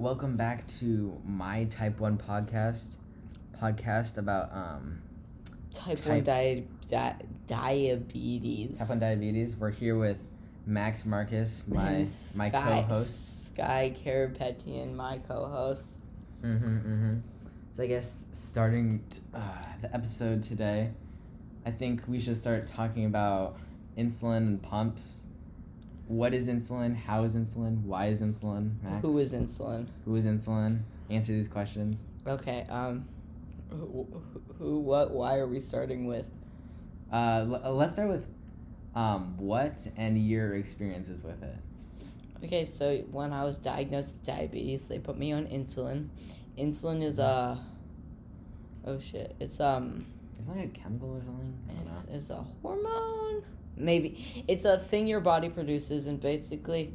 welcome back to my Type One podcast. Podcast about um, Type, Type- 1 di- di- diabetes. type one diabetes. We're here with Max Marcus, my my Sky- co-host. Sky Karapetian, my co-host. Mm-hmm, mm-hmm. So I guess starting t- uh, the episode today, I think we should start talking about insulin and pumps. What is insulin? How is insulin? Why is insulin? Max? Who is insulin? who is insulin? Answer these questions. Okay, um, who, who, what, why are we starting with? Uh, l- let's start with um, what and your experiences with it. Okay, so when I was diagnosed with diabetes, they put me on insulin. Insulin is a, oh shit, it's um, that like a chemical or something? It's, know. it's a hormone. Maybe it's a thing your body produces, and basically,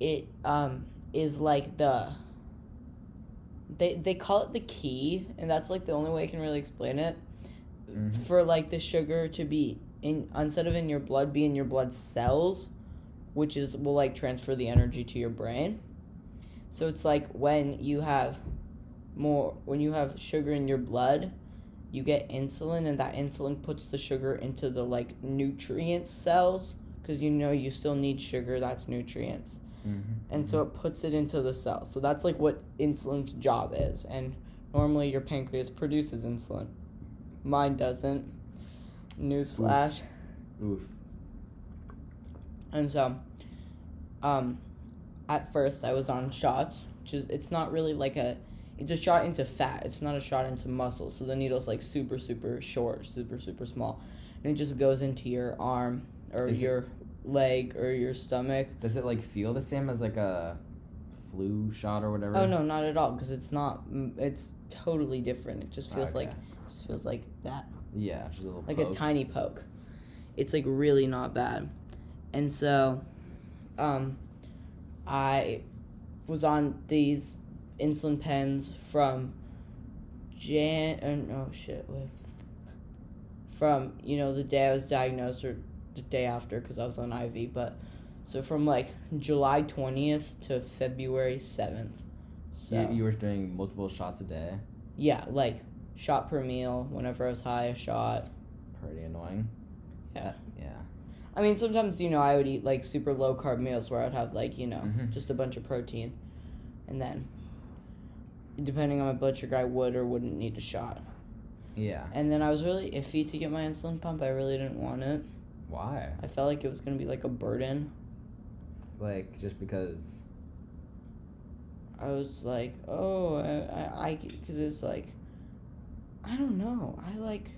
it um is like the. They they call it the key, and that's like the only way I can really explain it. Mhm. For like the sugar to be in instead of in your blood, be in your blood cells, which is will like transfer the energy to your brain. So it's like when you have more when you have sugar in your blood, you get insulin and that insulin puts the sugar into the like nutrient cells because you know you still need sugar that's nutrients. Mhm. and so it puts it into the cells. So that's like what insulin's job is. And normally your pancreas produces insulin. Mine doesn't. Newsflash. Oof. and so um at first i was on shots which is it's not really like a it's a shot into fat it's not a shot into muscle so the needle's like super super short super super small and it just goes into your arm or Is it- your leg or your stomach Does it like feel the same as like a flu shot or whatever? oh no not at all because it's not mm, it's totally different it just feels like just feels like that Yeah, just a little like poke. a tiny poke. It's like really not bad. And so um I was on these insulin pens from Jan or no shit, wait. From, you know, the day I was diagnosed or the day after cuz I was on IV, but so from like July 20th to February 7th. So You, you were doing multiple shots a day. yeah, like shot per meal whenever I was high, a shot. Pretty annoying. Yeah. Yeah. I mean, sometimes you know I would eat like super low carb meals where I'd have like you know Mhm. just a bunch of protein, and then depending on my blood sugar, I would or wouldn't need a shot. Yeah. And then I was really iffy to get my insulin pump. I really didn't want it. Why? I felt like it was gonna be like a burden. Like just because. I was like, oh, I, I, because it's like, I don't know. I like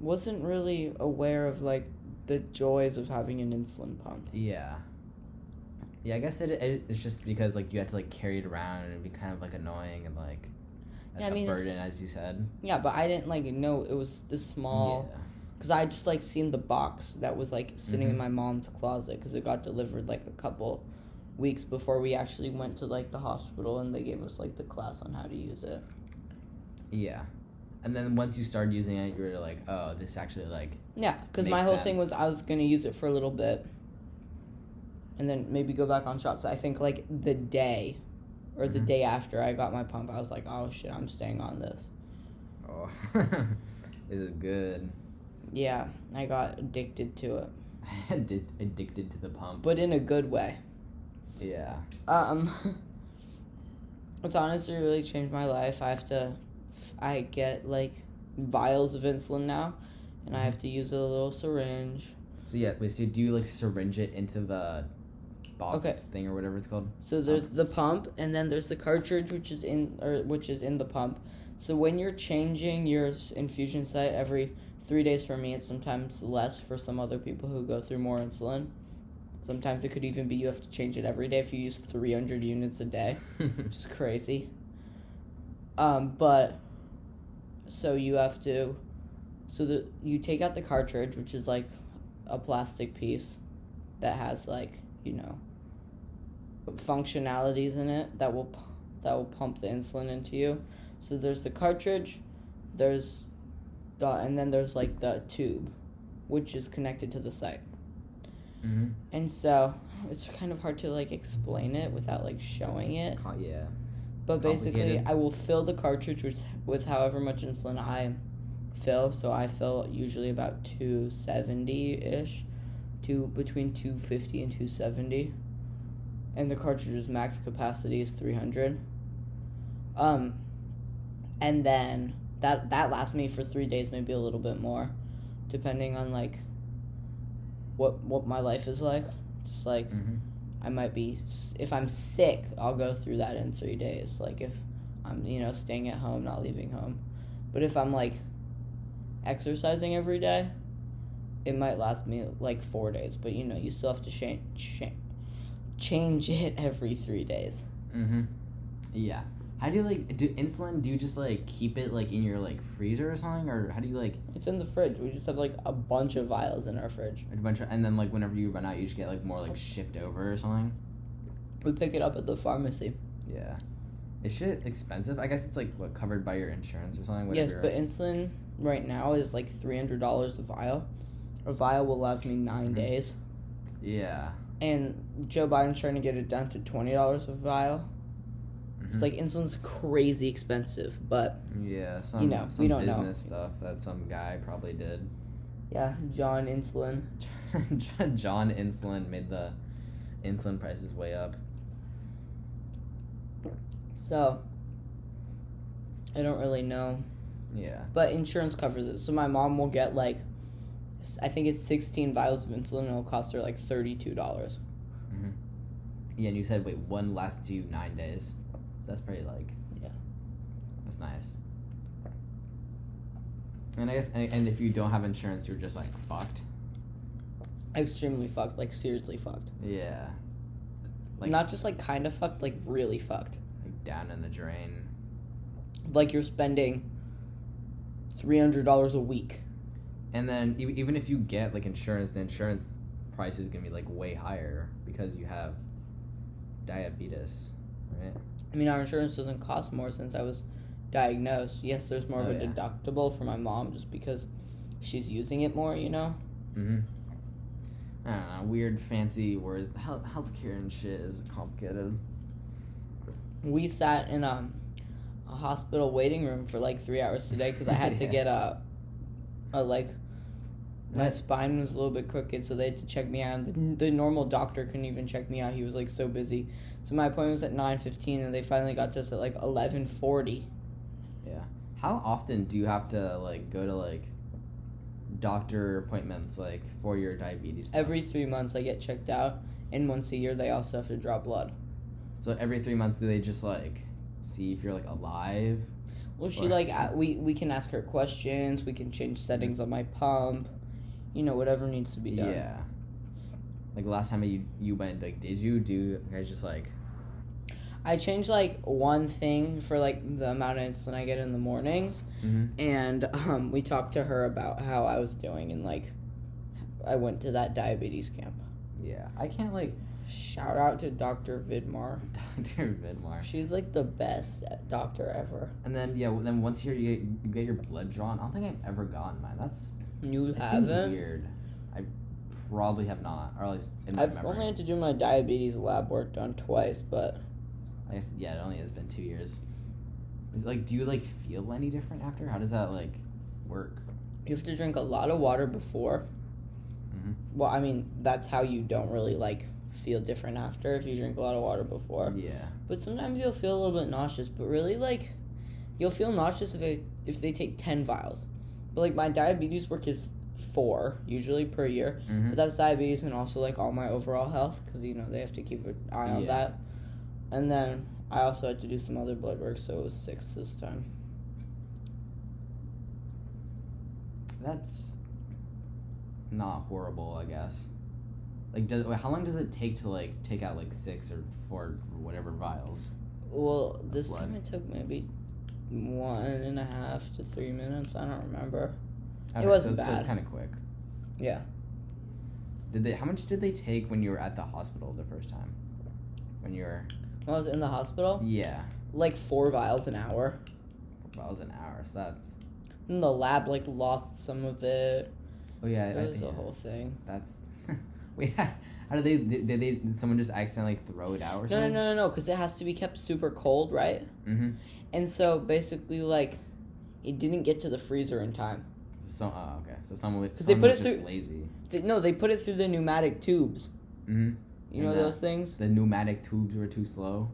wasn't really aware of like the joys of having an insulin pump. Yeah. Yeah, I guess it, it it's just because like you had to like carry it around and it'd be kind of like annoying and like that's Yeah, I mean, a burden as you said. Yeah, but I didn't like know it was this small. Yeah. Cause I just like seen the box that was like sitting in Mhm. my mom's closet because it got delivered like a couple weeks before we actually went to like the hospital and they gave us like the class on how to use it. Yeah. And then once you started using it, you were like, oh, this actually like Yeah, because my whole thing was. I was gonna use it for a little bit, and then maybe go back on shots. I think like the day, or the Mhm. day after I got my pump, I was like, oh shit, I'm staying on this. oh is it good? Yeah, I got addicted to it, Addicted addicted to the pump. but in a good way. yeah. Um, it's honestly really changed my life. I have to, I get like vials of insulin now, and I have to use a little syringe. So yeah, wait, so do you like syringe it into the box Okay. thing or whatever it's called? So there's the pump, and then there's the cartridge, which is in or which is in the pump. So when you're changing your infusion site every three days for me, it's sometimes less for some other people who go through more insulin. Sometimes it could even be you have to change it every day if you use 300 units a day, which is crazy. Um, but so you have to, so the you take out the cartridge, which is like a plastic piece that has like you know functionalities in it that will that will pump the insulin into you. So there's the cartridge, there's the and then there's like the tube, which is connected to the site. hmm And so it's kind of hard to like explain it without like showing it. Co- Yeah. But basically, I will fill the cartridge with, with however much insulin I fill. So I fill usually about 270 ish, to between 250 and 270. And the cartridge's max capacity is 300. Um, and then that that lasts me for three days, maybe a little bit more, depending on like what what my life is like. Just like Mm-hmm. I might be if I'm sick, I'll go through that in 3 days. Like if I'm, you know, staying at home, not leaving home. But if I'm like exercising every day, it might last me like 4 days, but you know, you still have to change change, change it every 3 days. Mm-hmm. Yeah. How do you like do insulin? Do you just like keep it like in your like freezer or something, or how do you like It's in the fridge. We just have like a bunch of vials in our fridge. a bunch of and then like whenever you run out, you just get like more like shipped over or something? We pick it up at the pharmacy. Yeah. Is shit expensive? I guess it's like what covered by your insurance or something. Yes, but insulin right now is like $300 a vial. A vial will last me 9 Mhm. days. yeah. And Joe Biden's trying to get it down to twenty dollars a vial. It's Mhm. like insulin's crazy expensive, but yeah, some know, we don't know. business stuff that some guy probably did. yeah, John Insulin. John Insulin made the insulin prices way up. So I don't really know, Yeah. but insurance covers it. So my mom will get like, I think it's sixteen vials of insulin, and it'll cost her like thirty two dollars. hmm Yeah, and you said wait, one lasts you nine days, so that's pretty like. Yeah. That's nice. And I guess, and, and if you don't have insurance, you're just like fucked. Extremely fucked, like seriously fucked. Yeah. Like Not just like kind of fucked, like really fucked. like down in the drain. Like you're spending three hundred dollars a week. And then e- even if you get like insurance, the insurance price is gonna be like way higher because you have diabetes, right? I mean, our insurance doesn't cost more since I was diagnosed. Yes, there's more Oh, of a yeah. deductible for my mom just because she's using it more, you know? Mm-hmm. I don't know, weird fancy words. Health healthcare and shit is complicated. We sat in a, a hospital waiting room for like three hours today because I had to get a, a like, my spine was a little bit crooked, so they had to check me out. The, the normal doctor couldn't even check me out; he was like so busy. So my appointment was at nine fifteen, and they finally got to us at like eleven forty. Yeah. How often do you have to like go to like doctor appointments like for your diabetes? Stuff? Every three months, I get checked out, and once a year, they also have to draw blood. So every three months, do they just like see if you're like alive? Well, she Or- like we we can ask her questions. We can change settings on my pump. You know, whatever needs to be done. Yeah. Like last time you you went, like, did you do you guys just like? I changed like one thing for like the amount of insulin I get in the mornings, Mm-hmm. and um, we talked to her about how I was doing, and like I went to that diabetes camp. Yeah, I can't like Shout out to Dr. Vidmar. Dr. Vidmar. She's like the best doctor ever. And then yeah, then once here you get, you get your blood drawn. I don't think I've ever gotten mine. That's You seems haven't? weird. I probably have not, or at least in my I've memory. only had to do my diabetes lab work done twice, but I guess yeah, it only has been two years. Is like, do you like feel any different after? How does that like work? you have to drink a lot of water before. Mhm. Well, I mean, that's how you don't really like feel different after if you drink a lot of water before. Yeah. But sometimes you'll feel a little bit nauseous, but really like you'll feel nauseous if they if they take 10 vials. But like my diabetes work is 4 usually per year. Mm-hmm. But that's diabetes and also like all my overall health cuz you know they have to keep an eye on Yeah. that. And then I also had to do some other blood work, so it was 6 this time. That's not horrible, I guess. Like, does, how long does it take to like take out like six or four or whatever vials? Well, this time it took maybe one and a half to three minutes. I don't remember. Okay, wasn't so, So it's bad. kind of quick. Yeah. Did they? How much did they take when you were at the hospital the first time? When you were, When I was in the hospital, yeah, like four vials an hour. four vials an hour. So that's. And the lab like lost some of it. Oh yeah, It I, was yeah, a whole thing. That's. we had. how did they? Did, they? Did someone just accidentally throw it out or No, no, no, no, no, because it has to be kept super cold, right? Mm-hmm. And so basically, like, it didn't get to the freezer in time. So, oh, okay. So someone 'Cause they put was it through- lazy. No, they put it through the pneumatic tubes. Mm-hmm. You know And, uh, those things? The pneumatic tubes were too slow.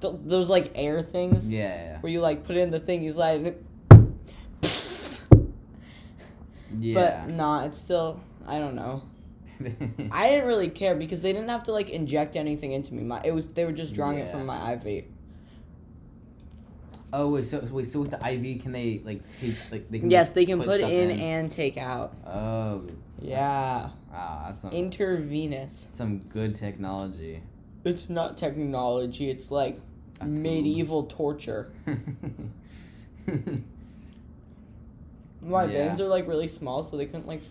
Th- those like air things Yeah. yeah, where you like put in the thing, and it Yeah. But nah, it's still I don't know. I didn't really care because they didn't have to like inject anything into me. My it was they were just drawing it from my IV. Oh wait, so wait, so with the IV, can they like take like they can? Yes, like, they can put, stuff in, and take out. Oh. Yeah, Wow, ah, that's some intravenous. some good technology. It's not technology. It's like A medieval torture. My Yeah. veins are like really small, so they couldn't like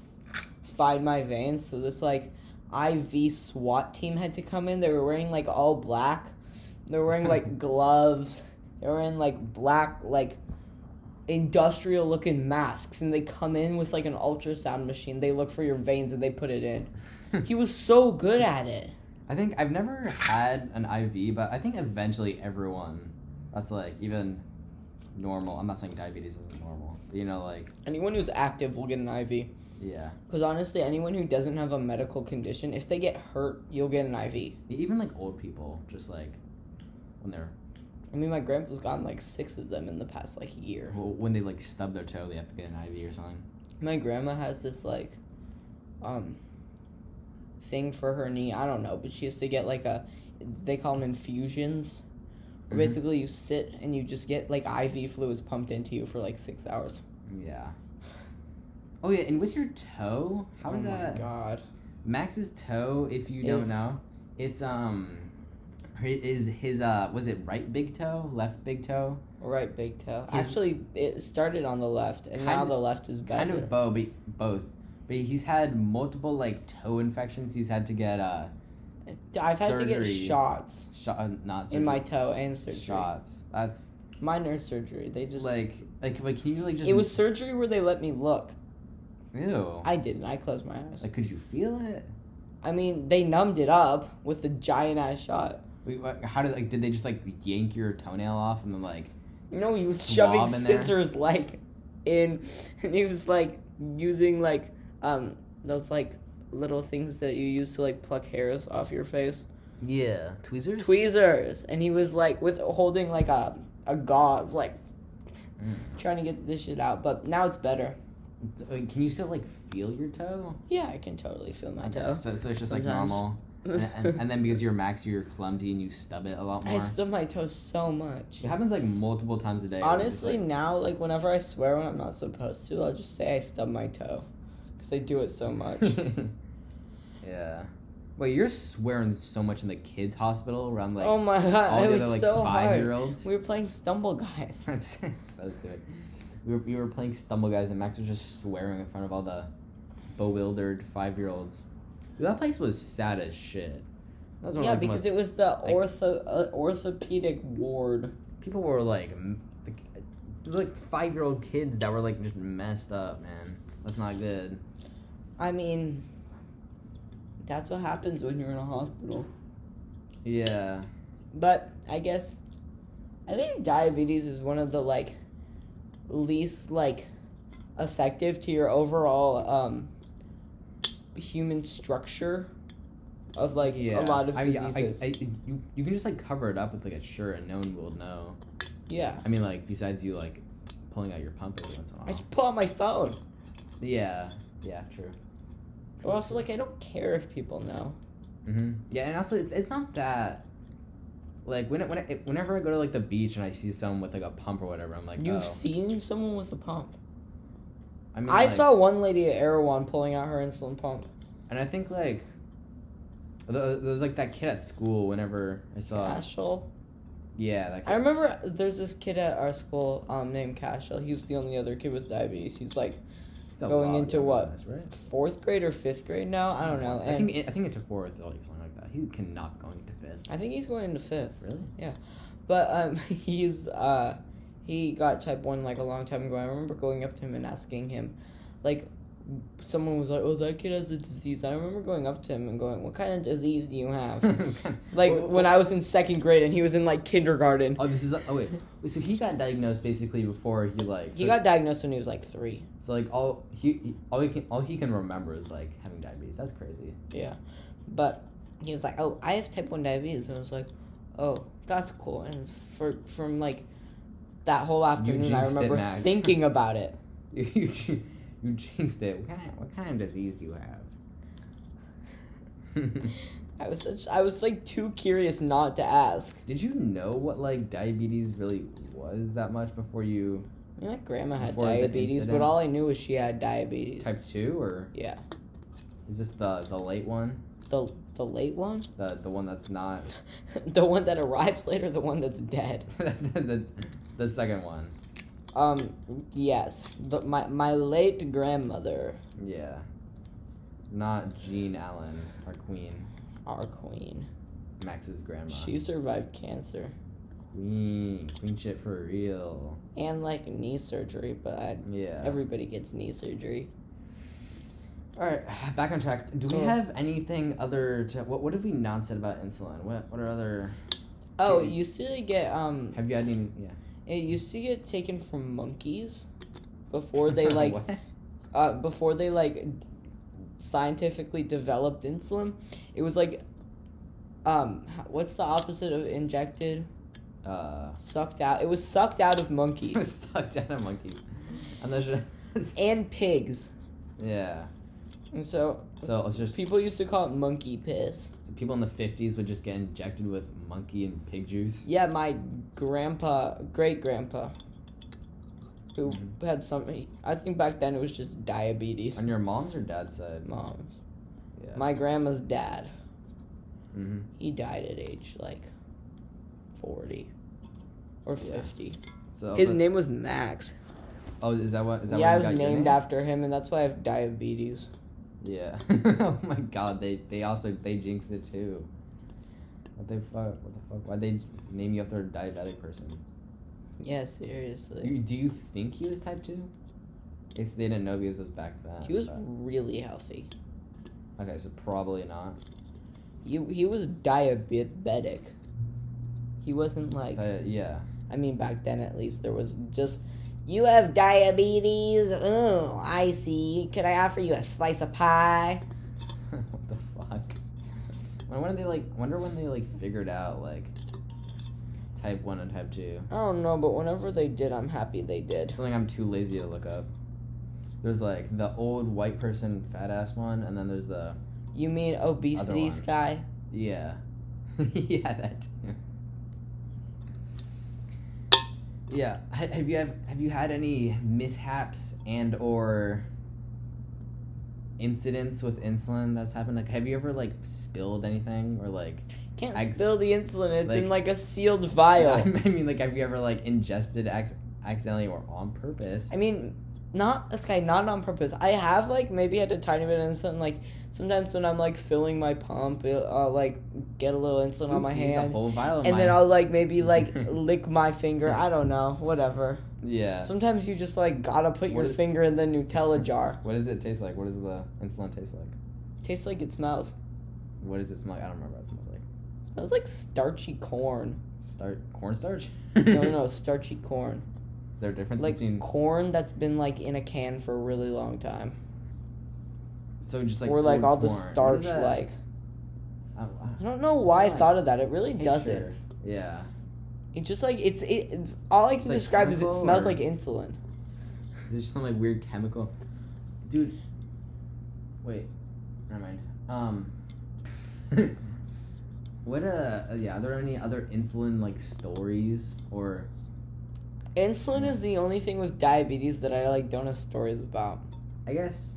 find my veins. So this like IV SWAT team had to come in. They were wearing like all black. They were wearing like gloves. They were in like black like industrial looking masks, and they come in with like an ultrasound machine. They look for your veins and they put it in. He was so good at it. I think I've never had an IV, but I think eventually everyone that's like even normal. I'm not saying diabetes isn't normal. But, you know, like Anyone who's active will get an IV. yeah, Because honestly, anyone who doesn't have a medical condition, if they get hurt, you'll get an IV. even like old people, just like when they're I mean, my grandpa's gotten like six of them in the past like year. well, when they like stub their toe, they have to get an IV or something. My grandma has this like, um, thing for her knee. I don't know, but she used to get like a, they call them infusions. Mhm. basically you sit and you just get like IV fluids pumped into you for like six hours. Yeah. Oh yeah, and with your toe, how is oh that? My God. Max's toe, if you Is- don't know, it's um, is his uh, was it right big toe, left big toe? Right, big toe. His- Actually, it started on the left, and now Kind the left is better. Kind of both, but both. But he's had multiple like toe infections. He's had to get uh, I've had to get shots shot, uh, not surgery, in my toe and surgery. shots. That's Minor surgery. They just like like like can you like just It was surgery where they let me look. ew. I didn't. I closed my eyes. like could you feel it? I mean, they numbed it up with the giant ass shot. How did like did they just like yank your toenail off and then like You know, he was shoving there? scissors like in, and he was like using like um those like little things that you use to like pluck hairs off your face, yeah tweezers? tweezers, and he was like with holding like a a gauze like Mm. trying to get this shit out. But now it's better. Uh, Can you still like feel your toe? Yeah, I can totally feel my Okay, toe. So, so it's just like normal. And, and, and then because you're max, you're clumsy and you stub it a lot more. I stub my toe so much. it happens like multiple times a day. where it's just, Honestly, like- now like whenever I swear when I'm not supposed to, I'll just say I stub my toe, because I do it so much. yeah. Wait, you're swearing so much in the kids' hospital around like oh my god, all it was other like so five hard. year olds. We were playing Stumble Guys. That's so stupid. We were, we were playing Stumble Guys and Max was just swearing in front of all the bewildered five year olds. That place was sad as shit. That was Yeah, like, because most- it was the like- ortho uh, orthopedic ward. people were like, like like five year old kids that were like just messed up, man. That's not good. I mean, that's what happens when you're in a hospital. Yeah. But I guess I think diabetes is one of the like least like effective to your overall um human structure of like Yeah. a lot of I, I- diseases. I, you, you can just like cover it up with like a shirt and no one will know. yeah. I mean, like besides you like pulling out your pump every once in a I while. I just pull out my phone. Yeah. Yeah. True. But also like I don't care if people know. hmm Yeah, and also it's it's not that. Like when it, when it, whenever I go to like the beach and I see someone with like a pump or whatever, I'm like, You've oh. seen someone with a pump. I mean, I like- saw one lady at Erewhon pulling out her insulin pump. and I think like there was like that kid at school. Whenever I saw, Cashel. yeah, that kid. I remember there's this kid at our school um, named Cashel. He was the only other kid with diabetes. He's like going into what? right? fourth grade or fifth grade now. I don't know. I think I think into fourth or something like that. He cannot going into fifth. I think he's going into fifth. Really? Yeah, but um, he's uh, he got type one like a long time ago. I remember going up to him and asking him, like, someone was like, "Oh, that kid has a disease." I remember going up to him and going, "What kind of disease do you have?" like Well, when I was in second grade and he was in like kindergarten. Oh, this is. Oh wait. Wait, So he got diagnosed basically before he like. He so, got diagnosed when he was like three. So like all he, he all he can all he can remember is like having diabetes. That's crazy. Yeah, but he was like, "Oh, I have type one diabetes," and I was like, "Oh, that's cool." And for from like that whole afternoon, I jinxed it, remember thinking about it. You you, you jinxed it. What kind of what kind of disease do you have? I was such, I was like too curious not to ask. Did you know what like diabetes really was that much before you I mean, my grandma had diabetes, but all I knew was she had diabetes. type two or Yeah, is this the the late one? The the late one, The the one that's not the one that arrives later, the one that's dead. the, the second one. Um, yes, but my my late grandmother, Yeah. Not Jean Allen, our queen, our queen, Max's grandma. she survived cancer queen, queen shit for real. and like knee surgery, but Yeah. everybody gets knee surgery. All right, back on track. Do we have anything other to what? What have we not said about insulin? What What are other? Oh, you used to get um, Have you had any? Yeah. it used to get taken from monkeys before they like uh, before they like d- scientifically developed insulin, it was like, um, what's the opposite of injected? Uh, Sucked out. It was sucked out of monkeys sucked out of monkeys. I'm not sure. and pigs, yeah. And so So it's just people used to call it monkey piss. so people in the '50s would just get injected with monkey and pig juice. Yeah, my grandpa, great grandpa, who Mhm. had something. I think back then it was just diabetes. On your mom's or dad's side? Mom's. Yeah. My grandma's dad. hmm He died at age like forty or Yeah. fifty. So His but- name was Max. Oh, is that what? Is that yeah, I was named name? after him, and that's why I have diabetes. Yeah. oh my god, they they also they jinxed it too. What the fuck? What the fuck? Why'd they name you after a diabetic person? Yeah, seriously. You, do you think he was type two? Guess they didn't know because it was back then. He was but- really healthy. okay, so probably not. He he was diabetic. He wasn't like. Uh, yeah. I mean, back then at least there was just. You have diabetes. Oh, I see. Could I offer you a slice of pie? what the fuck? When when they like? Wonder when they like figured out like type one and type two. I don't know, but whenever they did, I'm happy they did. Something I'm too lazy to look up. There's like the old white person fat ass one, and then there's the You mean obesity sky? yeah, yeah that. Too. Yeah, have you have have you had any mishaps and or incidents with insulin that's happened? Like, have you ever like spilled anything or like? Can't Ex- spill the insulin. It's in like- like a sealed vial. I mean, like, have you ever like ingested ac- accidentally or on purpose? I mean, not this guy, not on purpose. I have like maybe had a tiny bit of insulin. Like sometimes when I'm like filling my pump, it, I'll like get a little insulin on my hand, whole vial of and then. I'll like maybe like lick my finger. I don't know, whatever. yeah. Sometimes you just like gotta put your What is- finger in the Nutella jar. What does it taste like? What does the insulin taste like? Tastes like it smells. What does it smell like? I don't remember what it smells like. smells like starchy corn. Start cornstarch? No, no, no, starchy corn. Is there a difference Like between corn that's been like in a can for a really long time, so just like or like all the corn. What starch that? like. I, I don't know why I thought of that. It really Hey, doesn't. Yeah. It just like it's it. All I can like describe is it smells or- like insulin. There's just some like weird chemical. Dude. Wait. Never mind. Um. what uh yeah? Are there any other insulin like stories or? Insulin is the only thing with diabetes that I like don't have stories about. I guess.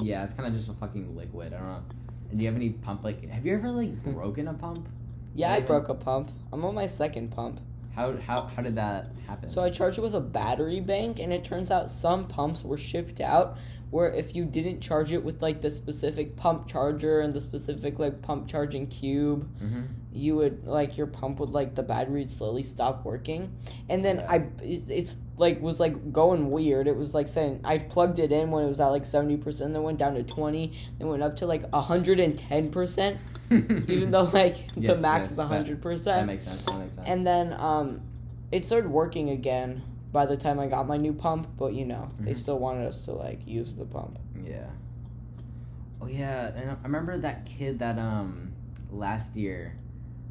Yeah, it's kind of just a fucking liquid. I don't know. And do you have any pump like? Have you ever like broken a pump? Yeah, I broke a pump. I'm on my second pump. How how how did that happen? So I charged it with a battery bank, and it turns out some pumps were shipped out where if you didn't charge it with like the specific pump charger and the specific like pump charging cube, hmm you would like your pump would like the battery would slowly stop working and then Yeah. i it's, it's like was like going weird it was like saying i plugged it in when it was at like 70% then went down to 20 then went up to like 110% even though like the max yes, is that- 100% that makes sense. That makes sense. and then um it started working again by the time i got my new pump but you know they Mhm. still wanted us to like use the pump Yeah. Oh yeah, and I remember that kid that um last year.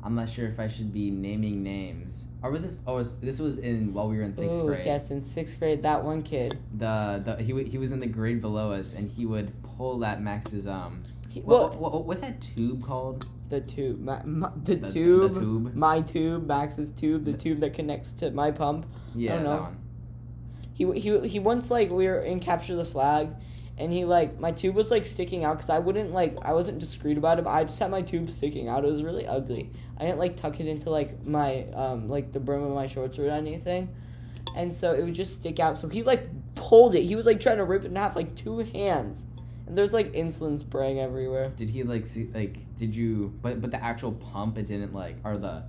I'm not sure if I should be naming names. Or was this? Oh, was, this was in while we were in sixth Ooh, grade. yes in sixth grade that one kid The the he he was in the grade below us, and he would pull at Max's um. he, What, well what, what, what's that tube called? the tube my, my, the, The- the tube tube. my tube max's tube the tube that connects to my pump Yeah, know. that one. he he he once like we were in capture the flag and he like my tube was like sticking out because i wouldn't like i wasn't discreet about it but i just had my tube sticking out. It was really ugly. I didn't like tuck it into like my um like the brim of my shorts or anything. And so it would just stick out. So he like pulled it. He was like trying to rip it in half like two hands. And there's like insulin spraying everywhere. Did he like see like? Did you? But but the actual pump, it didn't like or the,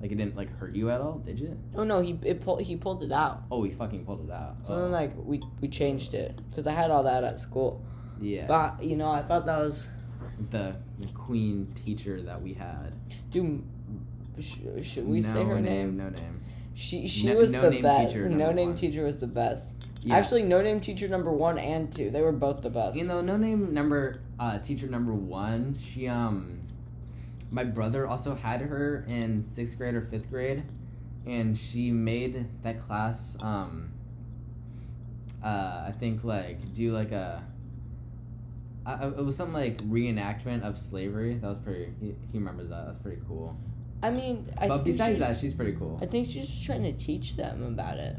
like it didn't like hurt you at all, did you? oh no he it pulled he pulled it out Oh, he fucking pulled it out. so oh. then like we we changed it because i had all that at school yeah. but you know i thought that was the, the queen teacher that we had. Do sh- should we no say her name? No name. She she No- was no the name best. teacher, no name one. teacher was the best. Yeah. Actually, no name teacher number one and two. They were both the best. you know, no name number uh teacher number one. She um, my brother also had her in sixth grade or fifth grade, and she made that class um. Uh, I think like do like a. Uh, it was some like reenactment of slavery. That was pretty. He, he remembers that. That's pretty cool. I mean, I but besides she's- that, she's pretty cool. I think she's just trying to teach them about it.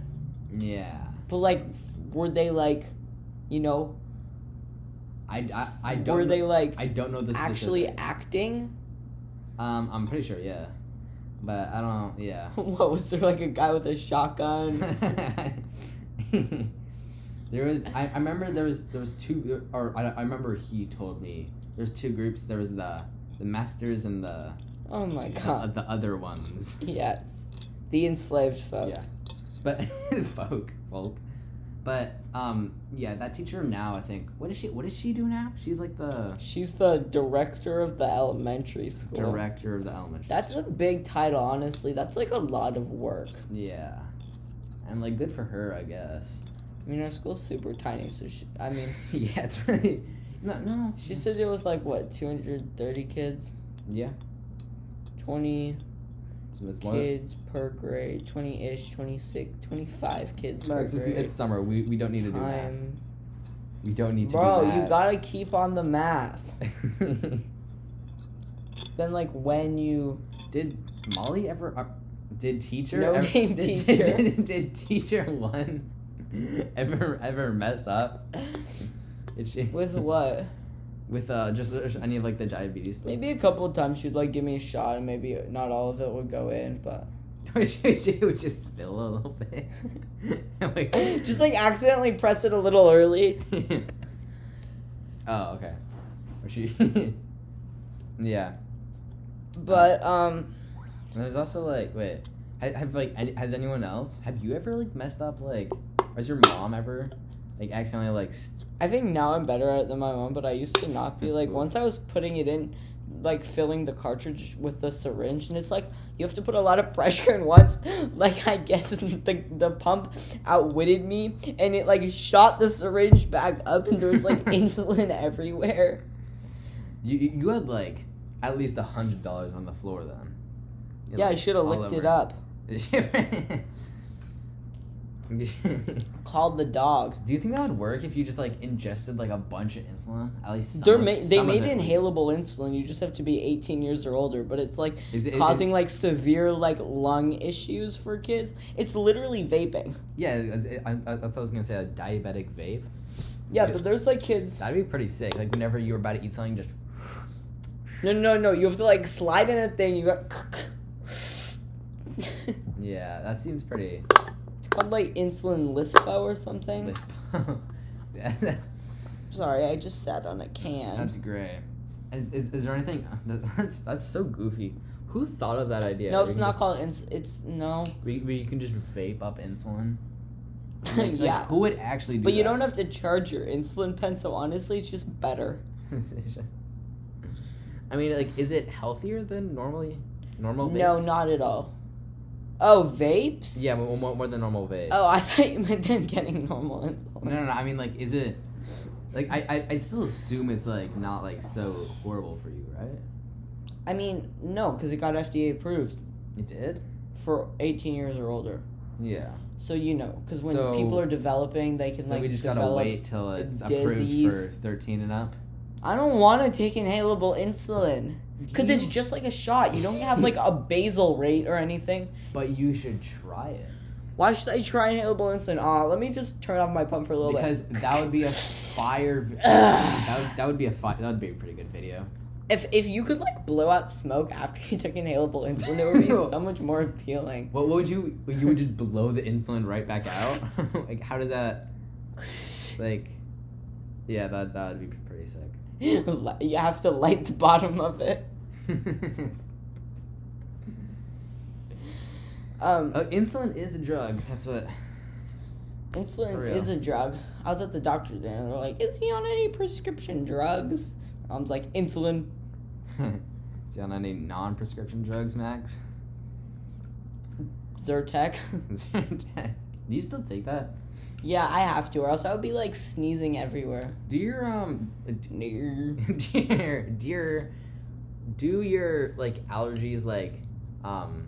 Yeah. But like, were they like, you know, I, I, I don't. were they like I don't know the actually specifics. acting? Um, I'm pretty sure, yeah, but I don't. Yeah. what was there like a guy with a shotgun? there was. I, I remember there was there was two or I, I remember he told me there's two groups. There was the the masters and the oh my the, god! the other ones. Yes, the enslaved folk. Yeah. But folk folk. But um yeah, that teacher now I think what does she what does she do now? She's like the She's the director of the elementary school. director of the elementary. That's a big title, honestly. That's like a lot of work. Yeah. And like good for her, I guess. I mean, our school's super tiny, so she, I mean, yeah, it's really no no. she said it was like what, 230 kids, Yeah. 20 So it's more. kids per grade, 20-ish, 26, 25 kids per it's, grade. it's summer. We, we don't need to do math. We don't need to do that. Bro, do you gotta keep on the math. Then, like, when you did Molly ever? Uh, did teacher? No ever, name did, teacher. Did, did, teacher one ever ever mess up? Did she with what? With uh just uh, any of like the diabetes stuff? Maybe a couple of times she'd like give me a shot, and maybe not all of it would go in, but she would just spill a little bit. like, just like accidentally press it a little early. oh, okay. Or she. yeah. But um, And there's also like, wait, have, have like, any, has anyone else? Have you ever like messed up like? Has your mom ever like accidentally like? St- I think now I'm better at it than my mom, but I used to not be. Like once I was putting it in, like filling the cartridge with the syringe, and it's like you have to put a lot of pressure in once. Like I guess the the pump outwitted me, and it like shot the syringe back up, and there was like insulin everywhere. you you had like at least a hundred dollars on the floor then. You Yeah, I should have licked it up. Called the dog. Do you think that would work if you just like ingested like a bunch of insulin? At least some, They're ma- they made it inhalable insulin. You just have to be 18 years or older, but it's like Is it- causing like severe like lung issues for kids. It's literally vaping. Yeah, it- it- I, I, that's what I was gonna say. A diabetic vape. Yeah, Yeah. but there's like kids. That'd be pretty sick. Like whenever you're about to eat something, just No, no, no. You have to like slide in a thing. You got. yeah, that seems pretty. Called like insulin lispo or something. lisp. yeah, Sorry, I just sat on a can. that's great. Is, is, is there anything that's that's so goofy? Who thought of that idea? no, it's not just- called. Ins- it's no. We you, can just vape up insulin. Like, like, yeah, who would actually do but you that? don't have to charge your insulin pen. So honestly, it's just better. I mean, like, is it healthier than normally normal? Vapes? No, not at all. Oh, vapes. Yeah, more, more, more than normal vape. Oh, I thought you meant them getting normal insulin. No, no, no. I mean, like, is it? Like, I, I, I'd still assume it's like not like so horrible for you, right? I mean, no, because it got FDA approved It did. for 18 years or older. Yeah. So you know, because when So- people are developing, they can So like we just gotta wait till it's disease. approved for thirteen and up. I don't want to take inhalable insulin because it's just like a shot. You don't have like a basal rate or anything. But you should try it Why should I try inhalable insulin? Ah, let me just turn off my pump for a little because bit. Because that would be a fire. that would, that would be a fi- that would be a pretty good video. If if you could like blow out smoke after you took inhalable insulin, it would be so much more appealing. What, what would you? You would just blow the insulin right back out. like, how did that? Like, yeah, that that would be pretty sick. you have to light the bottom of it. Um, Oh, insulin is a drug. That's what. Insulin is a drug. I was at the doctor there, and they're like, "Is he on any prescription drugs?" Mom's like, "Insulin." Is he on any non-prescription drugs, Max? Zyrtec. Zyrtec. Do you still take that? yeah, I have to, or else I would be like sneezing everywhere. Do your um, Near. dear, dear, do your like allergies like, um,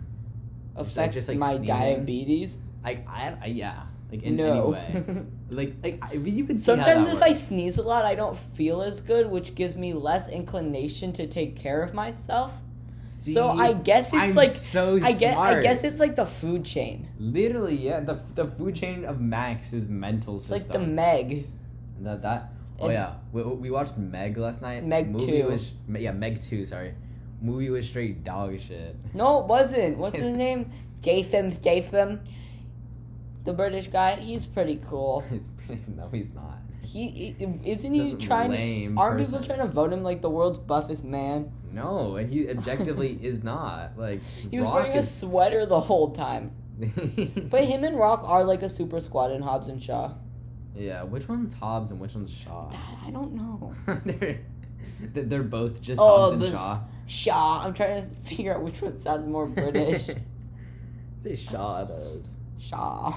Affect just, like, my sneezing? diabetes. like I, I yeah, like in no. any way, like like I, you could see how Sometimes if I sneeze a lot, I don't feel as good, which gives me less inclination to take care of myself. so I guess it's I'm like so I guess I guess it's like the food chain. literally yeah. The the food chain of Max is mental It's like the Meg. That that. Oh yeah, we, we watched Meg last night. Meg Movie 2. Was, yeah, Meg two. Sorry, movie was straight dog shit. No, it wasn't. What's his name? Datham Statham. The British guy. He's pretty cool. He's pretty, no, he's not. He isn't he Just trying lame to? Aren't people trying to vote him like the world's buffest man? No, and he objectively is not. Like He was Rock wearing a sweater the whole time. But him and Rock are like a super squad in Hobbs and Shaw. Yeah, which one's Hobbs and which one's Shaw? That, I don't know. they're they're- both just Oh, Hobbs and Shaw. Shaw. I'm trying to figure out which one sounds more British. Say Shaw does. Shaw.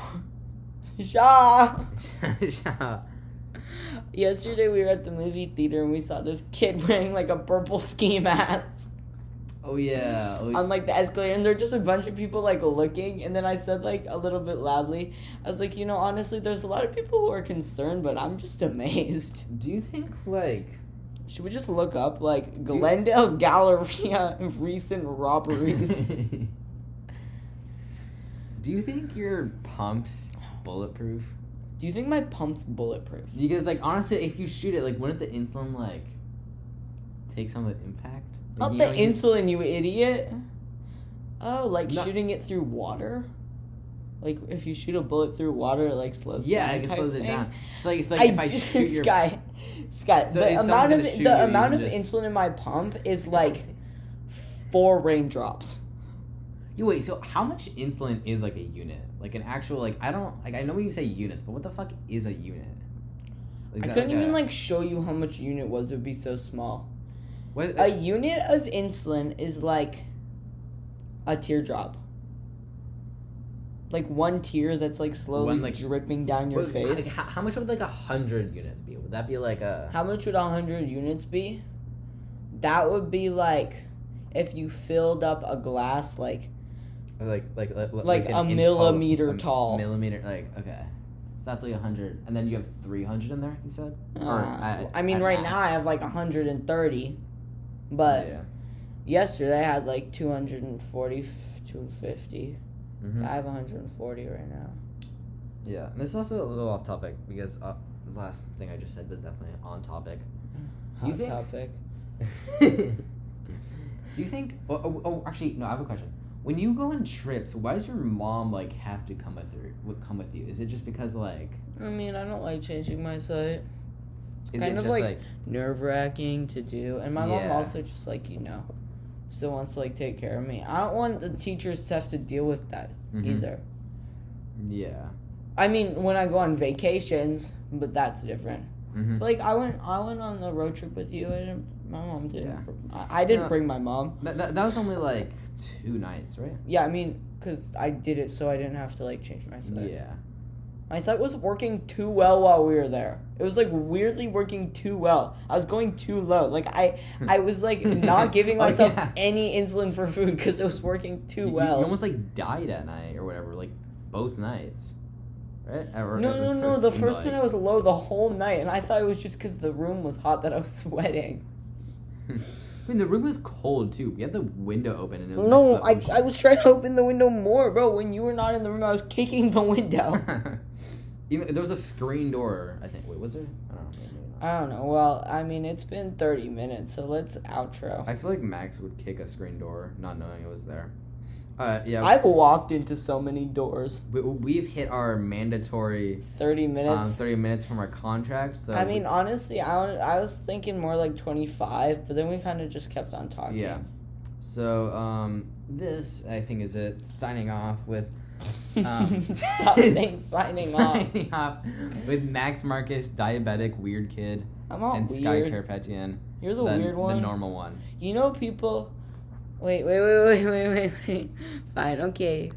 Shaw. Shaw. Yesterday we were at the movie theater and we saw this kid wearing like a purple ski mask Oh yeah. Oh, on like the escalator and there were just a bunch of people like looking and then I said like a little bit loudly, I was like, you know, honestly there's a lot of people who are concerned, but I'm just amazed. do you think like Should we just look up like Glendale Galleria recent robberies? Do you think your pump's bulletproof? Do you think my pump's bulletproof? Because like honestly, if you shoot it, like wouldn't the insulin like take some of the impact? Like, Not the insulin, you idiot. Oh, like No. shooting it through water? Like if you shoot a bullet through water, it like slows Yeah, it slows it down. So like it's like I if I just, shoot your Sky, Sky, So the amount of the you, amount of just- insulin in my pump is like four raindrops. You wait, so how much insulin is like a unit? Like an actual like I don't like I know when you say units, but what the fuck is a unit? Like, I couldn't a- even like show you how much unit was. It would be so small. What, A unit of insulin is like a teardrop. Like one tear that's like slowly One, like- dripping down your what- face. Like, how, how much would like a hundred units be? Would that be like a How much would a 100 units be? That would be like if you filled up a glass like like like like, Like a millimeter a tall. Millimeter like okay. So that's like a hundred, and then you have three hundred in there. You said? Or uh, at- I mean right max? now I have like 130 but yeah. yesterday I had like 240 250. Mhm. I have 140 right now. Yeah, and this is also a little off topic because uh, the last thing I just said was definitely on topic. Hot You think- topic. Do you think? Oh, oh, oh, actually, no. I have a question. When you go on trips, why does your mom like have to come with her? Come with you? Is it just because like? I mean, I don't like changing my site. Is Kind of just like- like, Nerve wracking to do, and my mom also just like you know, still wants to like take care of me. I don't want the teachers to have to deal with that Mhm. either. Yeah. I mean, when I go on vacations, but that's different. Mm-hmm. Like I went, I went on the road trip with you, and my mom didn't. Yeah. I, I didn't Yeah. bring my mom. That, that, that was only like two nights, right? Yeah, I mean, cause I did it so I didn't have to like change my site. Yeah. My site was working too well while we were there. It was like weirdly working too well. I was going too low. Like I, I was like not giving Oh, myself yeah. any insulin for food because it was working too You- you- well. You, almost like died at night or whatever, like both nights, right? Or- no, no, no. The first like. one I was low the whole night, and I thought it was just because the room was hot that I was sweating. I mean, the room was cold too. We had the window open and it was. No, I, I was trying to open the window more, bro. When you were not in the room, I was kicking the window. Ocean. Even there was a screen door. I think. Wait, was there? I don't know. I don't know. Well, I mean, it's been 30 minutes, so let's outro. I feel like Max would kick a screen door, not knowing it was there. Uh, yeah. I've walked into so many doors. we, we've hit our mandatory 30 um, minutes. thirty minutes from our contract. So I we- mean, honestly, I, I was thinking more like 25, but then we kind of just kept on talking. Yeah. So um, this I think is it. Signing off with. Um, Stop saying signing off. signing off with Max Marcus, diabetic weird kid, I'm not and Sky weird. Carpetian, You're the, weird one. the normal one. You know, people. Wait, wait, wait, wait, wait, wait, wait. Fine, okay.